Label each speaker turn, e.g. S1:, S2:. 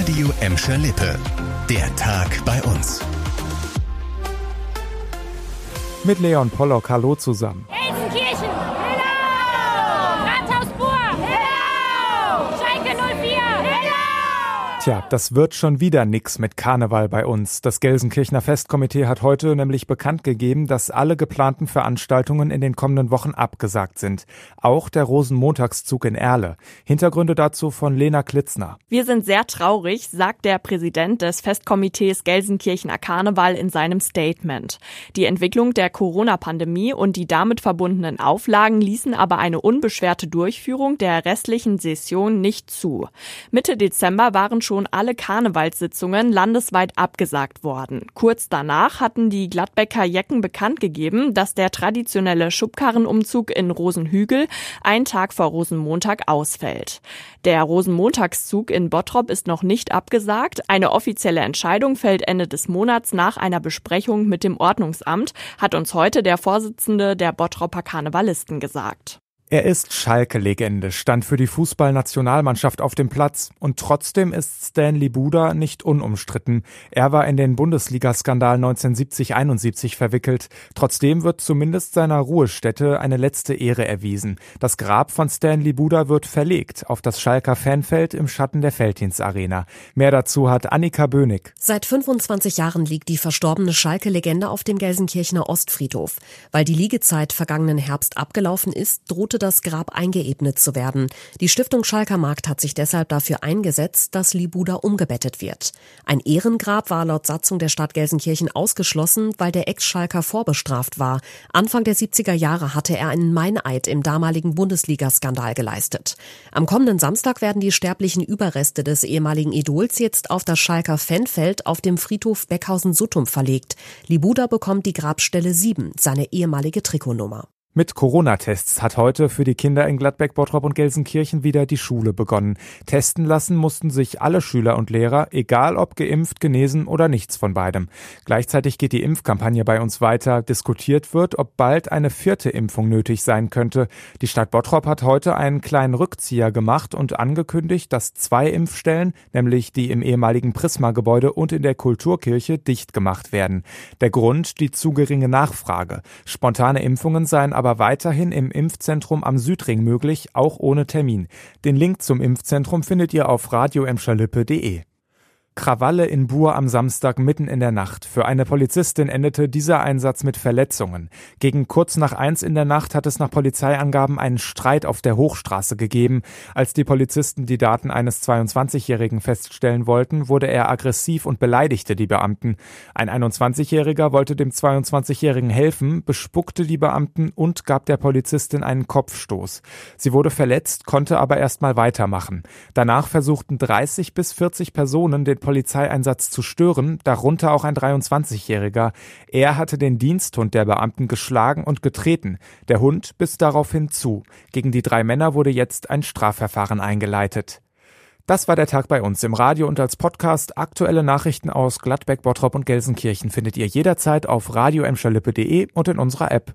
S1: Radio Emscher Lippe. Der Tag bei uns.
S2: Mit Leon Pollock, hallo zusammen. Tja, das wird schon wieder nix mit Karneval bei uns. Das Gelsenkirchener Festkomitee hat heute nämlich bekannt gegeben, dass alle geplanten Veranstaltungen in den kommenden Wochen abgesagt sind. Auch der Rosenmontagszug in Erle. Hintergründe dazu von Lena Klitzner.
S3: Wir sind sehr traurig, sagt der Präsident des Festkomitees Gelsenkirchener Karneval in seinem Statement. Die Entwicklung der Corona-Pandemie und die damit verbundenen Auflagen ließen aber eine unbeschwerte Durchführung der restlichen Session nicht zu. Mitte Dezember waren schon alle Karnevalssitzungen landesweit abgesagt worden. Kurz danach hatten die Gladbecker Jecken bekannt gegeben, dass der traditionelle Schubkarrenumzug in Rosenhügel einen Tag vor Rosenmontag ausfällt. Der Rosenmontagszug in Bottrop ist noch nicht abgesagt. Eine offizielle Entscheidung fällt Ende des Monats nach einer Besprechung mit dem Ordnungsamt, hat uns heute der Vorsitzende der Bottropper Karnevalisten gesagt.
S2: Er ist Schalke-Legende, stand für die Fußballnationalmannschaft auf dem Platz und trotzdem ist Stanley Buda nicht unumstritten. Er war in den Bundesliga-Skandal 1970-71 verwickelt. Trotzdem wird zumindest seiner Ruhestätte eine letzte Ehre erwiesen. Das Grab von Stanley Buda wird verlegt auf das Schalker Fanfeld im Schatten der Felddienst-Arena. Mehr dazu hat Annika Bönig.
S4: Seit 25 Jahren liegt die verstorbene Schalke-Legende auf dem Gelsenkirchener Ostfriedhof. Weil die Liegezeit vergangenen Herbst abgelaufen ist, drohte das Grab eingeebnet zu werden. Die Stiftung Schalker Markt hat sich deshalb dafür eingesetzt, dass Libuda umgebettet wird. Ein Ehrengrab war laut Satzung der Stadt Gelsenkirchen ausgeschlossen, weil der Ex-Schalker vorbestraft war. Anfang der 70er Jahre hatte er einen Meineid im damaligen Bundesliga-Skandal geleistet. Am kommenden Samstag werden die sterblichen Überreste des ehemaligen Idols jetzt auf das Schalker Fanfeld auf dem Friedhof Beckhausen-Suttum verlegt. Libuda bekommt die Grabstelle 7, seine ehemalige Trikotnummer.
S2: Mit Corona-Tests hat heute für die Kinder in Gladbeck, Bottrop und Gelsenkirchen wieder die Schule begonnen. Testen lassen mussten sich alle Schüler und Lehrer, egal ob geimpft, genesen oder nichts von beidem. Gleichzeitig geht die Impfkampagne bei uns weiter. Diskutiert wird, ob bald eine vierte Impfung nötig sein könnte. Die Stadt Bottrop hat heute einen kleinen Rückzieher gemacht und angekündigt, dass zwei Impfstellen, nämlich die im ehemaligen Prisma-Gebäude und in der Kulturkirche, dicht gemacht werden. Der Grund die zu geringe Nachfrage. Spontane Impfungen seien aber weiterhin im Impfzentrum am Südring möglich, auch ohne Termin. Den Link zum Impfzentrum findet ihr auf radioemscherlippe.de. Krawalle in Buhr am Samstag mitten in der Nacht. Für eine Polizistin endete dieser Einsatz mit Verletzungen. Gegen kurz nach eins in der Nacht hat es nach Polizeiangaben einen Streit auf der Hochstraße gegeben. Als die Polizisten die Daten eines 22-Jährigen feststellen wollten, wurde er aggressiv und beleidigte die Beamten. Ein 21-Jähriger wollte dem 22-Jährigen helfen, bespuckte die Beamten und gab der Polizistin einen Kopfstoß. Sie wurde verletzt, konnte aber erst mal weitermachen. Danach versuchten 30 bis 40 Personen den Polizeieinsatz zu stören, darunter auch ein 23-Jähriger. Er hatte den Diensthund der Beamten geschlagen und getreten. Der Hund biss daraufhin zu. Gegen die drei Männer wurde jetzt ein Strafverfahren eingeleitet. Das war der Tag bei uns im Radio und als Podcast. Aktuelle Nachrichten aus Gladbeck, Bottrop und Gelsenkirchen findet ihr jederzeit auf radioemscherlippe.de und in unserer App.